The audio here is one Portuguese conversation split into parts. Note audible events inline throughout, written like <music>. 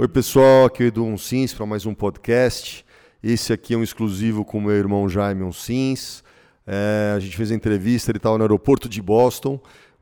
Oi, pessoal, aqui é o Edu Uncins para mais um podcast. Esse aqui é um exclusivo com meu irmão Jaime Uncins. É, a gente fez a entrevista, ele estava no aeroporto de Boston,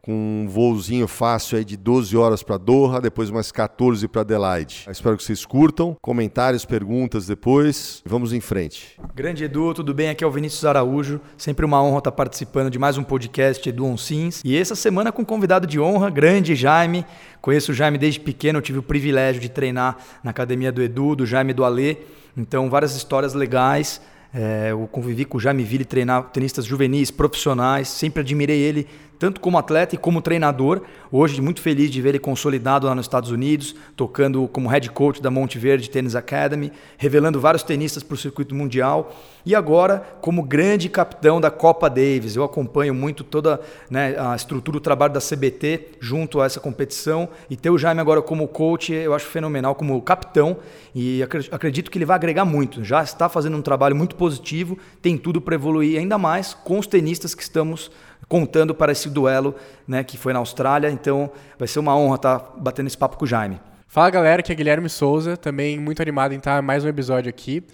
com um voozinho fácil aí de 12 horas para Doha, depois mais 14 para Adelaide. Espero que vocês curtam. Comentários, perguntas depois. Vamos em frente. Grande Edu, tudo bem? Aqui é o Vinícius Araújo. Sempre uma honra estar participando de mais um podcast Edu Uncins. E essa semana com um convidado de honra, grande Jaime. Conheço o Jaime desde pequeno, tive o privilégio de treinar na academia do Edu, do Jaime do Alê. Então, várias histórias legais. É, eu convivi com o Jaime Ville treinar tenistas juvenis, profissionais. Sempre admirei ele tanto como atleta e como treinador. Hoje, muito feliz de ver ele consolidado lá nos Estados Unidos, tocando como head coach da Monte Verde Tennis Academy, revelando vários tenistas para o circuito mundial. E agora, como grande capitão da Copa Davis. Eu acompanho muito toda né, a estrutura, o trabalho da CBT junto a essa competição. E ter o Jaime agora como coach, eu acho fenomenal, como capitão. E acredito que ele vai agregar muito. Já está fazendo um trabalho muito positivo, tem tudo para evoluir ainda mais com os tenistas que estamos contando para esse duelo né, que foi na Austrália. Então vai ser uma honra estar batendo esse papo com o Jaime. Fala galera, aqui é Guilherme Souza, também muito animado em estar mais um episódio aqui.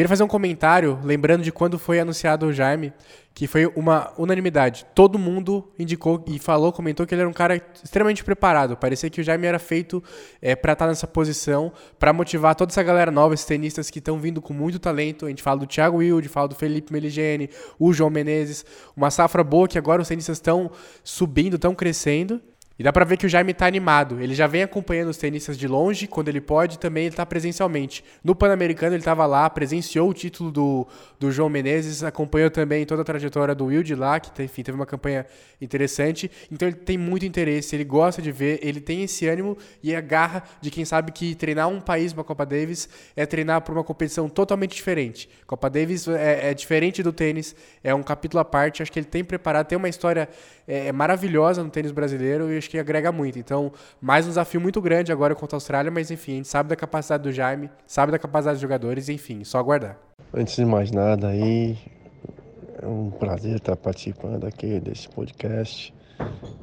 Queria fazer um comentário, lembrando de quando foi anunciado o Jaime, que foi uma unanimidade. Todo mundo indicou e falou, comentou que ele era um cara extremamente preparado. Parecia que o Jaime era feito é, para estar nessa posição, para motivar toda essa galera nova, esses tenistas que estão vindo com muito talento. A gente fala do Thiago Wilde, fala do Felipe Meligeni, o João Menezes. Uma safra boa que agora os tenistas estão subindo, estão crescendo. E dá pra ver que o Jaime tá animado. Ele já vem acompanhando os tenistas de longe, quando ele pode, também ele tá presencialmente. No Pan-Americano ele tava lá, presenciou o título do, do João Menezes, acompanhou também toda a trajetória do Wilde lá, que enfim, teve uma campanha interessante. Então ele tem muito interesse, ele gosta de ver, ele tem esse ânimo e a garra de quem sabe que treinar um país uma Copa Davis é treinar para uma competição totalmente diferente. Copa Davis é, é, diferente do tênis, é um capítulo à parte. Acho que ele tem preparado, tem uma história é, é maravilhosa no tênis brasileiro e acho que agrega muito. Então, mais um desafio muito grande agora contra a Austrália, mas enfim, a gente sabe da capacidade do Jaime, sabe da capacidade dos jogadores, enfim, só aguardar. Antes de mais nada aí, é um prazer estar participando aqui desse podcast.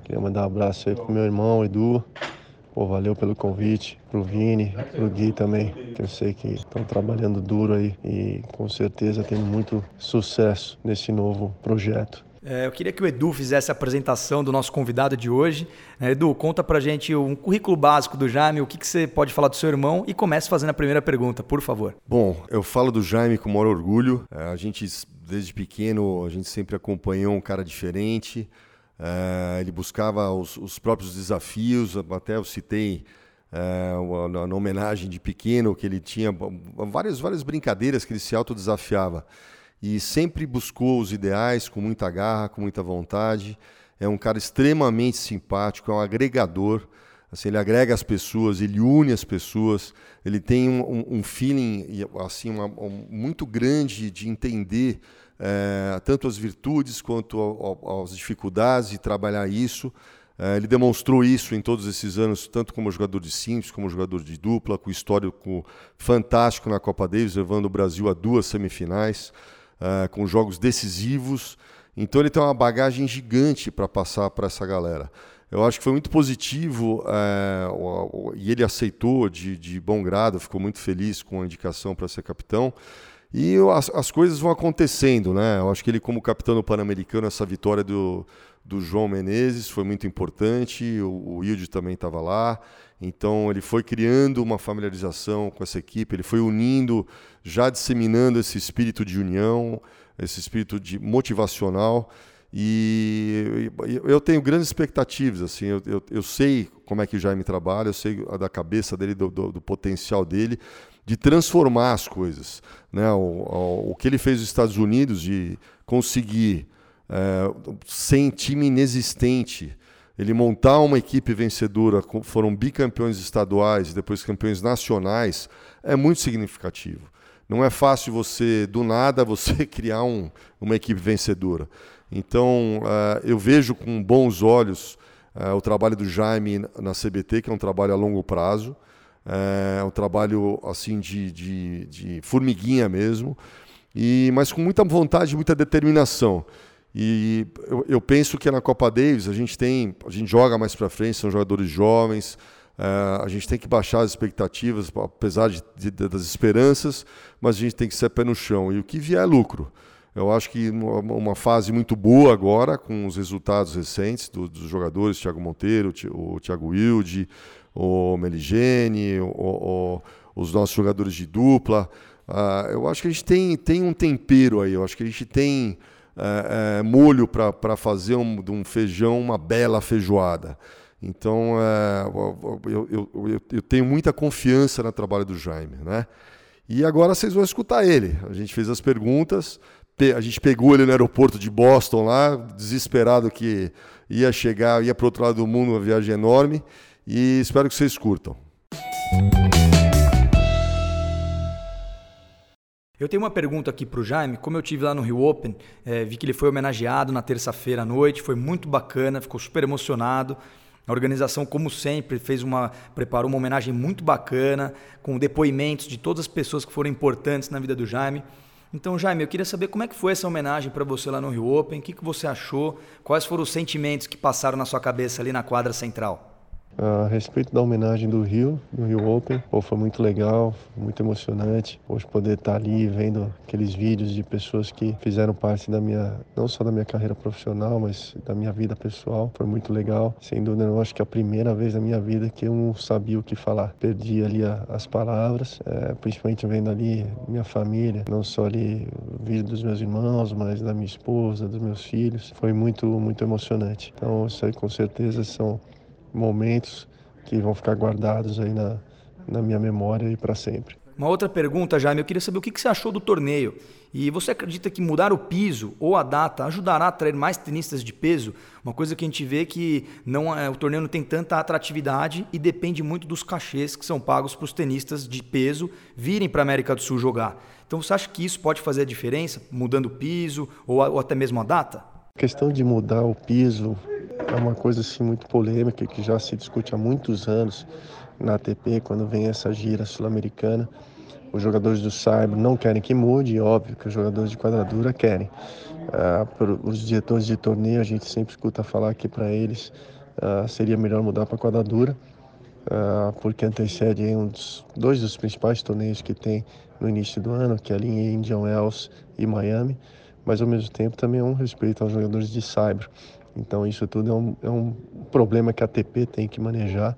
Queria mandar um abraço aí pro meu irmão Edu. Pô, valeu pelo convite, pro Vini, pro Gui também, que eu sei que estão trabalhando duro aí e com certeza tem muito sucesso nesse novo projeto. É, eu queria que o Edu fizesse a apresentação do nosso convidado de hoje. É, Edu, conta pra gente um currículo básico do Jaime, o que, que você pode falar do seu irmão e comece fazendo a primeira pergunta, por favor. Bom, eu falo do Jaime com o maior orgulho. É, a gente, desde pequeno, a gente sempre acompanhou um cara diferente. Ele buscava os, os, próprios desafios, até eu citei na, na homenagem de pequeno que ele tinha várias, várias brincadeiras que ele se autodesafiava e sempre buscou os ideais com muita garra, com muita vontade. É um cara extremamente simpático, é um agregador. Assim, ele agrega as pessoas, ele une as pessoas, ele tem um, um feeling assim uma, um, muito grande de entender é, tanto as virtudes quanto as dificuldades e trabalhar isso. É, ele demonstrou isso em todos esses anos, tanto como jogador de simples, como jogador de dupla, com histórico fantástico na Copa Davis, levando o Brasil a duas semifinais uh, com jogos decisivos. Então ele tem uma bagagem gigante para passar para essa galera. Eu acho que foi muito positivo o, e ele aceitou de, de, bom grado, ficou muito feliz com a indicação para ser capitão. E as, as, coisas vão acontecendo, né? Eu acho que ele, como capitão do Pan-Americano, essa vitória do, do João Menezes foi muito importante. O, o Wilde também estava lá. Então ele foi criando uma familiarização com essa equipe, ele foi unindo, já disseminando esse espírito de união, esse espírito de motivacional. E eu tenho grandes expectativas, assim, eu, eu, eu sei como é que o Jaime trabalha, eu sei da cabeça dele, do, do, do potencial dele, de transformar as coisas. Né? O, o, o, que ele fez nos Estados Unidos, de conseguir, é, sem time inexistente, ele montar uma equipe vencedora, foram bicampeões estaduais, depois campeões nacionais, é muito significativo. Não é fácil você, do nada, <laughs> você criar um, uma equipe vencedora. Então, uh, eu vejo com bons olhos uh, o trabalho do Jaime na CBT, que é um trabalho a longo prazo, é um trabalho assim de, de, de formiguinha mesmo, e mas com muita vontade, muita determinação. E eu, eu, penso que na Copa Davis a gente tem, a gente joga mais para frente, são jogadores jovens, Uh, a gente tem que baixar as expectativas, apesar de, de, das esperanças, mas a gente tem que ser pé no chão. E o que vier é lucro. Eu acho que uma fase muito boa agora, com os resultados recentes do, dos jogadores, Thiago Monteiro, o Thiago Wilde, o Meligene, o, o, os nossos jogadores de dupla. Uh, eu acho que a gente tem, tem um tempero aí, eu acho que a gente tem é, é, molho para fazer um, de um feijão uma bela feijoada. Então, é, eu, eu, eu, eu, tenho muita confiança no trabalho do Jaime. Né? E agora vocês vão escutar ele. A gente fez as perguntas, a gente pegou ele no aeroporto de Boston lá, desesperado que ia chegar, ia para outro lado do mundo, uma viagem enorme. E espero que vocês curtam. Eu tenho uma pergunta aqui para o Jaime. Como eu tive lá no Rio Open, é, vi que ele foi homenageado na terça-feira à noite, foi muito bacana, ficou super emocionado. A organização, como sempre, fez uma preparou uma homenagem muito bacana, com depoimentos de todas as pessoas que foram importantes na vida do Jaime. Então, Jaime, eu queria saber como é que foi essa homenagem para você lá no Rio Open, o que, que você achou, quais foram os sentimentos que passaram na sua cabeça ali na quadra central. A respeito da homenagem do Rio, no Rio Open, pô, foi muito legal, muito emocionante. Hoje poder estar ali vendo aqueles vídeos de pessoas que fizeram parte da minha, não só da minha carreira profissional, mas da minha vida pessoal, foi muito legal. Sem dúvida, eu acho que é a primeira vez na minha vida que eu não sabia o que falar. Perdi ali a, as palavras, é, principalmente vendo ali minha família, não só ali o vídeo dos meus irmãos, mas da minha esposa, dos meus filhos. Foi muito, muito emocionante. Então, isso aí com certeza são momentos que vão ficar guardados aí na, na minha memória e para sempre. Uma outra pergunta, Jaime, eu queria saber o que você achou do torneio. E você acredita que mudar o piso ou a data ajudará a atrair mais tenistas de peso? Uma coisa que a gente vê que não é, o torneio não tem tanta atratividade e depende muito dos cachês que são pagos para os tenistas de peso virem para a América do Sul jogar. Então você acha que isso pode fazer a diferença, mudando o piso ou, ou até mesmo a data? A questão de mudar o piso é uma coisa assim muito polêmica que já se discute há muitos anos na ATP quando vem essa gira sul-americana. Os jogadores do Cyber não querem que mude, e óbvio que os jogadores de quadradura querem. Uh, os diretores de torneio, a gente sempre escuta falar que para eles uh, seria melhor mudar para quadradura, uh, porque antecede um dos, dois dos principais torneios que tem no início do ano, que é ali em Indian Wells e Miami, mas ao mesmo tempo também é um respeito aos jogadores de Cyber. Então isso tudo é um, é um problema que a ATP tem que manejar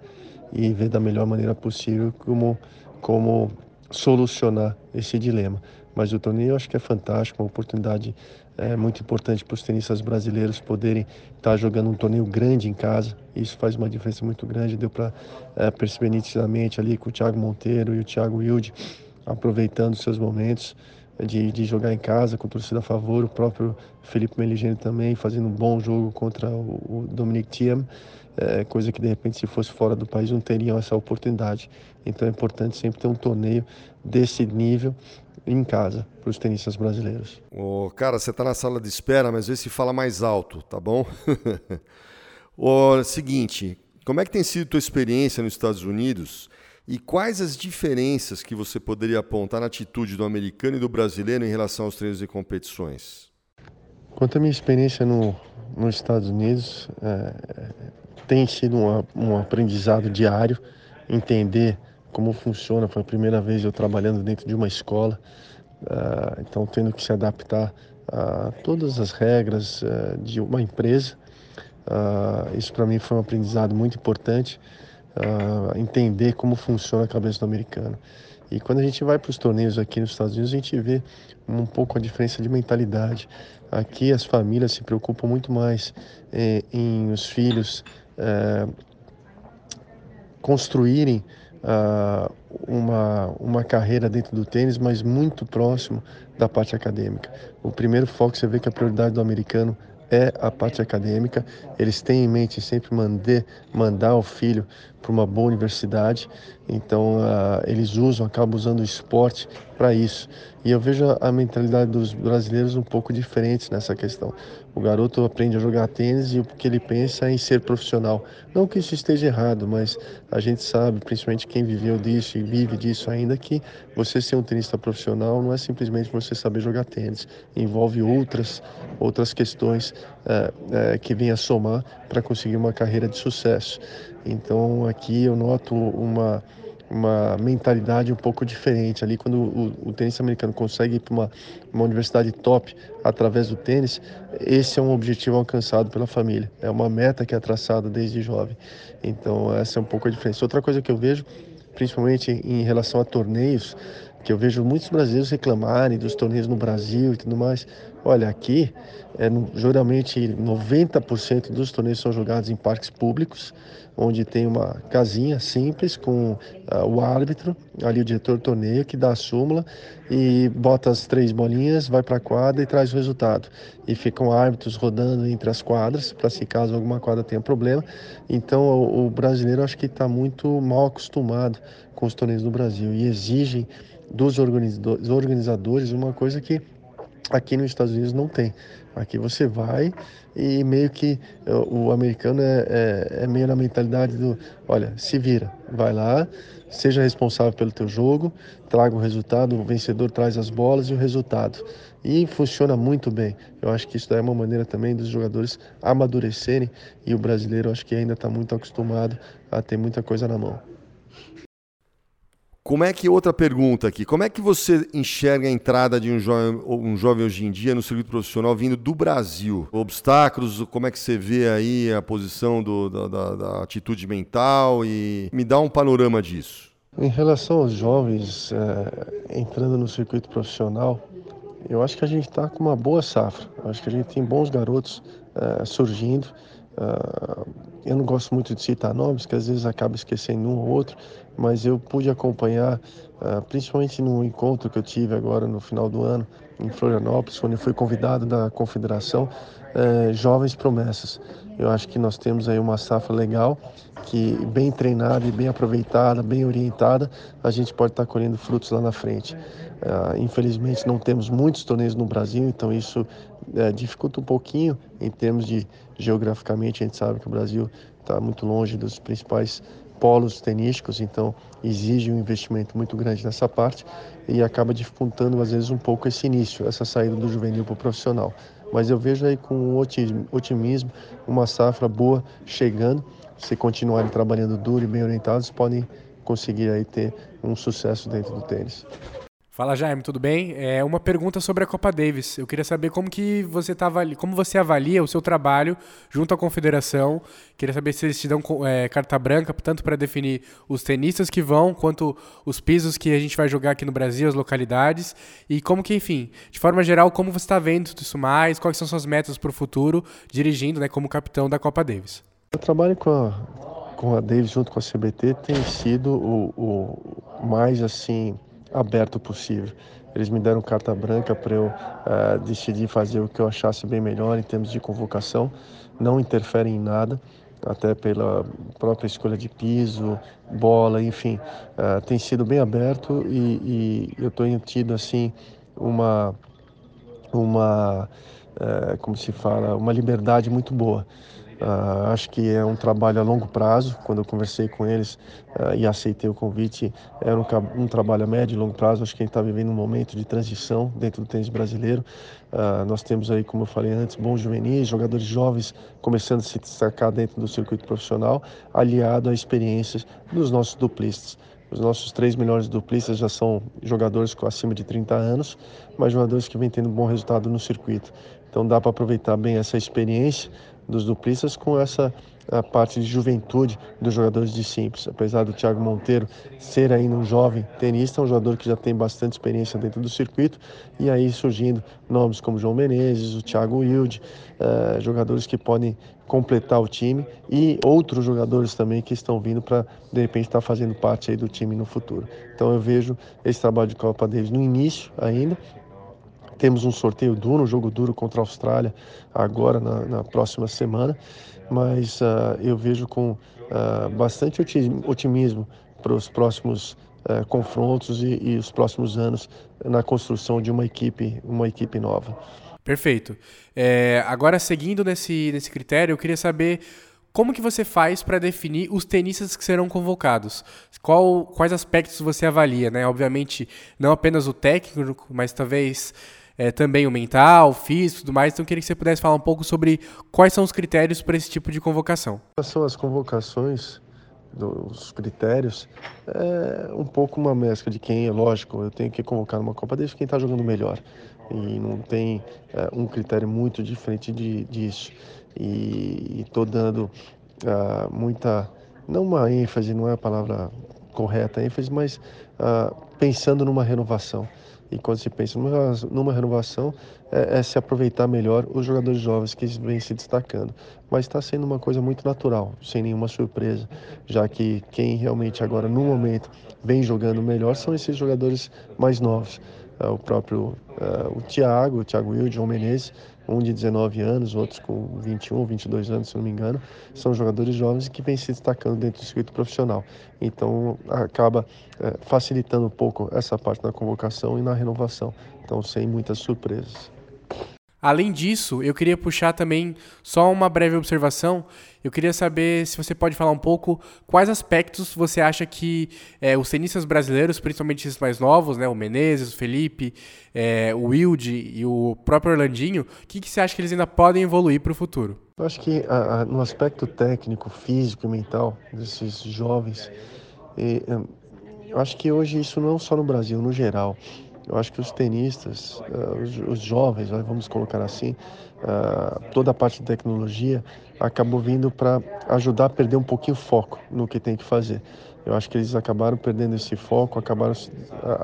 e ver da melhor maneira possível como, como solucionar esse dilema. Mas o torneio eu acho que é fantástico, uma oportunidade é, muito importante para os tenistas brasileiros poderem estar jogando um torneio grande em casa. Isso faz uma diferença muito grande. Deu para é, perceber nitidamente ali com o Thiago Monteiro e o Thiago Wilde aproveitando seus momentos de, de jogar em casa com torcida a favor, o próprio Felipe Meligeni também fazendo um bom jogo contra o, o Dominic Thiem, é, coisa que de repente se fosse fora do país não teriam essa oportunidade. Então é importante sempre ter um torneio desse nível em casa para os tenistas brasileiros. Oh, cara, você está na sala de espera, mas vê se fala mais alto, tá bom? <laughs> o seguinte, como é que tem sido tua experiência nos Estados Unidos e quais as diferenças que você poderia apontar na atitude do americano e do brasileiro em relação aos treinos e competições? Quanto à minha experiência no, nos Estados Unidos, é, tem sido um, um aprendizado diário, entender como funciona. Foi a primeira vez eu trabalhando dentro de uma escola, uh, então tendo que se adaptar a todas as regras uh, de uma empresa. Uh, isso para mim foi um aprendizado muito importante uh, entender como funciona a cabeça do americano. E quando a gente vai para os torneios aqui nos Estados Unidos, a gente vê um pouco a diferença de mentalidade. Aqui as famílias se preocupam muito mais eh, em os filhos eh, construírem uh, uma, uma carreira dentro do tênis, mas muito próximo da parte acadêmica. O primeiro foco, você vê que a prioridade do americano é a parte acadêmica. Eles têm em mente sempre mandar, mandar o filho para uma boa universidade. Então, uh, eles usam, acabam usando o esporte para isso. E eu vejo a mentalidade dos brasileiros um pouco diferente nessa questão. O garoto aprende a jogar tênis e o que ele pensa é em ser profissional. Não que isso esteja errado, mas a gente sabe, principalmente quem viveu disso e vive disso ainda, que você ser um tenista profissional não é simplesmente você saber jogar tênis. Envolve outras, outras questões é, é, que vêm a somar para conseguir uma carreira de sucesso. Então aqui eu noto uma uma mentalidade um pouco diferente. Ali, quando o, o tênis americano consegue ir para uma, uma universidade top através do tênis, esse é um objetivo alcançado pela família. É uma meta que é traçada desde jovem. Então, essa é um pouco a diferença. Outra coisa que eu vejo, principalmente em relação a torneios, que eu vejo muitos brasileiros reclamarem dos torneios no Brasil e tudo mais. Olha, aqui, é, geralmente 90% dos torneios são jogados em parques públicos, onde tem uma casinha simples com uh, o árbitro, ali o diretor do torneio, que dá a súmula e bota as três bolinhas, vai para a quadra e traz o resultado. E ficam árbitros rodando entre as quadras, para se caso alguma quadra tenha problema. Então o, o brasileiro acho que está muito mal acostumado com os torneios do Brasil e exigem dos organizadores uma coisa que aqui nos Estados Unidos não tem. Aqui você vai e meio que eh, o americano é, é, é, meio na mentalidade do, olha, se vira, vai lá, seja responsável pelo teu jogo, traga o resultado, o vencedor traz as bolas e o resultado. E funciona muito bem. Eu acho que isso é uma maneira também dos jogadores amadurecerem e o brasileiro acho que ainda está muito acostumado a ter muita coisa na mão. Como é que, outra pergunta aqui, como é que você enxerga a entrada de um jovem, um jovem hoje em dia no circuito profissional vindo do Brasil? Obstáculos, como é que você vê aí a posição do, da, da, da atitude mental e me dá um panorama disso. Em relação aos jovens é, entrando no circuito profissional, eu acho que a gente está com uma boa safra. Eu acho que a gente tem bons garotos é, surgindo. Uh, eu não gosto muito de citar nomes, que às vezes acaba esquecendo um ou outro, mas eu pude acompanhar, uh, principalmente no encontro que eu tive agora no final do ano, em Florianópolis, quando eu fui convidado da confederação, uh, jovens promessas. Eu acho que nós temos aí uma safra legal, que bem treinada e bem aproveitada, bem orientada, a gente pode estar colhendo frutos lá na frente. Uh, infelizmente não temos muitos torneios no Brasil, então isso uh, dificulta um pouquinho em termos de geograficamente. A gente sabe que o Brasil está muito longe dos principais polos tenísticos, então exige um investimento muito grande nessa parte e acaba dificultando às vezes um pouco esse início, essa saída do juvenil para o profissional. Mas eu vejo aí com otimismo uma safra boa chegando. Se continuarem trabalhando duro e bem orientados, podem conseguir aí ter um sucesso dentro do tênis. Fala Jaime, tudo bem? É uma pergunta sobre a Copa Davis. Eu queria saber como que você tá como você avalia o seu trabalho junto à confederação. Queria saber se eles te dão é, carta branca tanto para definir os tenistas que vão quanto os pisos que a gente vai jogar aqui no Brasil, as localidades e como que, enfim, de forma geral, como você está vendo tudo isso mais? Quais são suas metas para o futuro dirigindo, né, como capitão da Copa Davis? Eu trabalho com a com a Davis junto com a CBT tem sido o, o mais assim aberto possível. Eles me deram carta branca para eu uh, decidir fazer o que eu achasse bem melhor em termos de convocação. Não interfere em nada, até pela própria escolha de piso, bola, enfim. Uh, tem sido bem aberto e, e eu tenho tido assim uma uma uh, como se fala uma liberdade muito boa. Uh, acho que é um trabalho a longo prazo. Quando eu conversei com eles uh, e aceitei o convite, era um, um, trabalho a médio e longo prazo. Acho que a gente está vivendo um momento de transição dentro do tênis brasileiro. Uh, nós temos aí, como eu falei antes, bons juvenis, jogadores jovens começando a se destacar dentro do circuito profissional, aliado a experiências dos nossos duplistas. Os nossos três melhores duplistas já são jogadores com acima de 30 anos, mas jogadores que vêm tendo bom resultado no circuito. Então dá para aproveitar bem essa experiência dos duplistas com essa a parte de juventude dos jogadores de simples. Apesar do Thiago Monteiro ser ainda um jovem tenista, um jogador que já tem bastante experiência dentro do circuito, e aí surgindo nomes como João Menezes, o Thiago Wilde, uh, jogadores que podem completar o time e outros jogadores também que estão vindo para de repente estar tá fazendo parte aí do time no futuro. Então eu vejo esse trabalho de Copa deles no início ainda, temos um sorteio duro, um jogo duro contra a Austrália agora na, na próxima semana, mas uh, eu vejo com uh, bastante otimismo para os próximos é, confrontos e, e os próximos anos na construção de uma equipe, uma equipe nova. Perfeito. É, agora, seguindo nesse, nesse critério, eu queria saber como que você faz para definir os tenistas que serão convocados? Qual, quais aspectos você avalia? Né? Obviamente, não apenas o técnico, mas talvez é, também o mental, o físico e tudo mais. Então, eu queria que você pudesse falar um pouco sobre quais são os critérios para esse tipo de convocação. São as convocações? dos critérios é um pouco uma mescla de quem é lógico eu tenho que convocar numa Copa desde quem está jogando melhor e não tem é, um critério muito diferente de, disso e estou dando uh, muita, não uma ênfase, não é a palavra correta, ênfase, mas uh, pensando numa renovação. E quando se pensa numa, numa renovação, é, é, se aproveitar melhor os jogadores jovens que vêm se destacando. Mas está sendo uma coisa muito natural, sem nenhuma surpresa, já que quem realmente agora, no momento, vem jogando melhor são esses jogadores mais novos. É, o próprio uh, o Thiago, o Thiago Will, João Menezes, um de 19 anos, outros com 21, 22 anos, se não me engano, são jogadores jovens que vêm se destacando dentro do circuito profissional. Então, acaba é, facilitando um pouco essa parte na convocação e na renovação. Então, sem muitas surpresas. Além disso, eu queria puxar também só uma breve observação. Eu queria saber se você pode falar um pouco quais aspectos você acha que é, os tenistas brasileiros, principalmente os mais novos, né, o Menezes, o Felipe, é, o Wilde e o próprio Orlandinho, o que, que você acha que eles ainda podem evoluir para o futuro? Eu acho que a, a, no aspecto técnico, físico e mental desses jovens, e, eu acho que hoje isso não só no Brasil, no geral, eu acho que os tenistas, uh, os, jovens, vamos colocar assim, uh, toda a parte de tecnologia acabou vindo para ajudar a perder um pouquinho o foco no que tem que fazer. Eu acho que eles acabaram perdendo esse foco, acabaram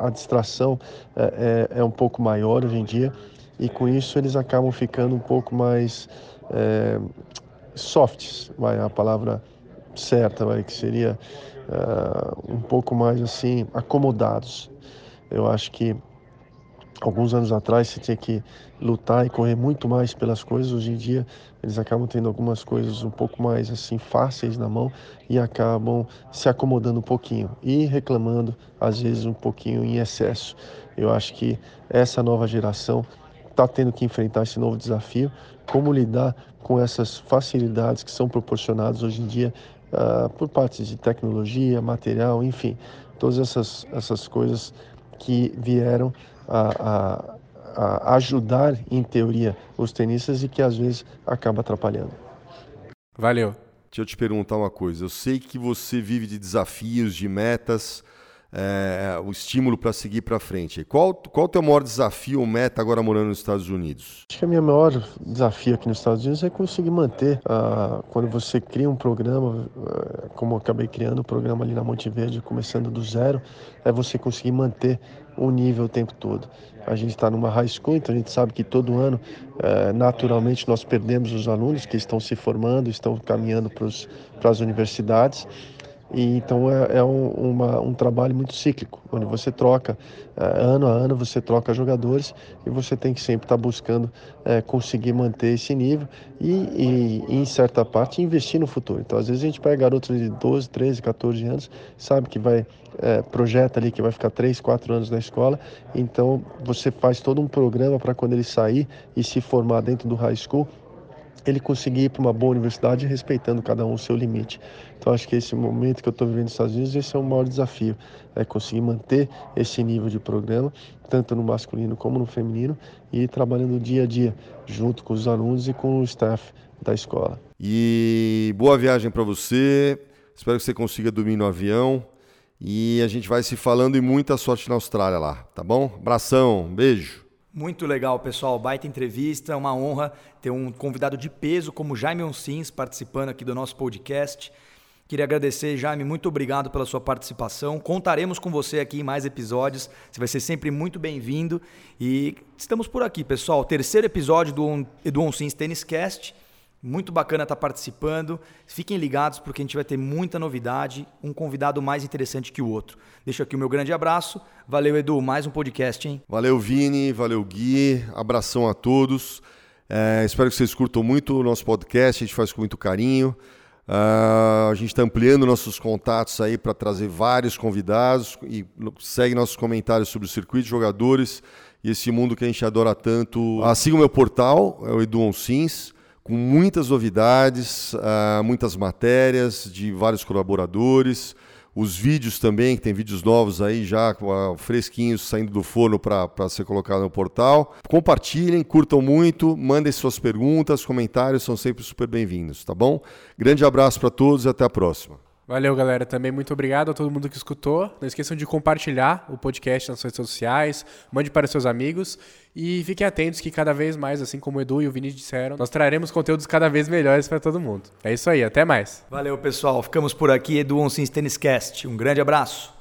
a, distração é, é, um pouco maior hoje em dia e com isso eles acabam ficando um pouco mais é, softs, vai a palavra certa, vai que seria um pouco mais assim acomodados. Eu acho que alguns anos atrás você tinha que lutar e correr muito mais pelas coisas. Hoje em dia eles acabam tendo algumas coisas um pouco mais assim fáceis na mão e acabam se acomodando um pouquinho e reclamando às vezes um pouquinho em excesso. Eu acho que essa nova geração está tendo que enfrentar esse novo desafio, como lidar com essas facilidades que são proporcionadas hoje em dia uh, por parte de tecnologia, material, enfim, todas essas essas coisas que vieram a, a, a ajudar, em teoria, os tenistas e que às vezes acaba atrapalhando. Valeu. Deixa eu te perguntar uma coisa. Eu sei que você vive de desafios, de metas, é, o estímulo para seguir para frente. Qual, qual o teu maior desafio ou meta agora morando nos Estados Unidos? Acho que a minha maior desafio aqui nos Estados Unidos é conseguir manter, uh, quando você cria um programa, uh, como eu acabei criando o um programa ali na Monte Verde, começando do zero, é você conseguir manter o nível o tempo todo. A gente está numa high school, então a gente sabe que todo ano, é, naturalmente, nós perdemos os alunos que estão se formando, estão caminhando para as universidades. E, então é, é um, uma, um trabalho muito cíclico, onde você troca, é, ano a ano, você troca jogadores e você tem que sempre estar tá buscando é, conseguir manter esse nível e, e, em certa parte, investir no futuro. Então, às vezes a gente pega garotos de 12, 13, 14 anos, sabe que vai, é, projeta ali que vai ficar 3, 4 anos na escola, então você faz todo um programa para quando ele sair e se formar dentro do high school, ele conseguir ir para uma boa universidade respeitando cada um o seu limite. Então acho que esse momento que eu estou vivendo nos Estados Unidos, esse é o maior desafio, é conseguir manter esse nível de programa, tanto no masculino como no feminino, e trabalhando dia a dia, junto com os alunos e com o staff da escola. E boa viagem para você, espero que você consiga dormir no avião, e a gente vai se falando e muita sorte na Austrália lá, tá bom? Abração, beijo. Muito legal, pessoal. Baita entrevista. Uma honra ter um convidado de peso como Jaime Onsins participando aqui do nosso podcast. Queria agradecer, Jaime, muito obrigado pela sua participação. Contaremos com você aqui em mais episódios. Você vai ser sempre muito bem-vindo. E estamos por aqui, pessoal. Terceiro episódio do Edu Onsins Tênis Cast. Muito bacana estar participando. Fiquem ligados porque a gente vai ter muita novidade, um convidado mais interessante que o outro. Deixo aqui o meu grande abraço. Valeu, Edu. Mais um podcast, hein? Valeu, Vini. Valeu, Gui. Abração a todos. É, espero que vocês curtam muito o nosso podcast. A gente faz com muito carinho. Uh, a gente está ampliando nossos contatos aí para trazer vários convidados e segue nossos comentários sobre o circuito de jogadores e esse mundo que a gente adora tanto. Uh, siga o meu portal, é o Edu Onsins, com muitas novidades, uh, muitas matérias de vários colaboradores os vídeos também, que tem vídeos novos aí já uh, fresquinhos saindo do forno para ser colocado no portal. Compartilhem, curtam muito, mandem suas perguntas, comentários, são sempre super bem-vindos, tá bom? Grande abraço para todos e até a próxima. Valeu, galera. Também muito obrigado a todo mundo que escutou. Não esqueçam de compartilhar o podcast nas redes sociais, mande para seus amigos e fiquem atentos que cada vez mais, assim como o Edu e o Vini disseram, nós traremos conteúdos cada vez melhores para todo mundo. É isso aí, até mais. Valeu, pessoal. Ficamos por aqui, Edu Onsins Tênis Cast. Um grande abraço.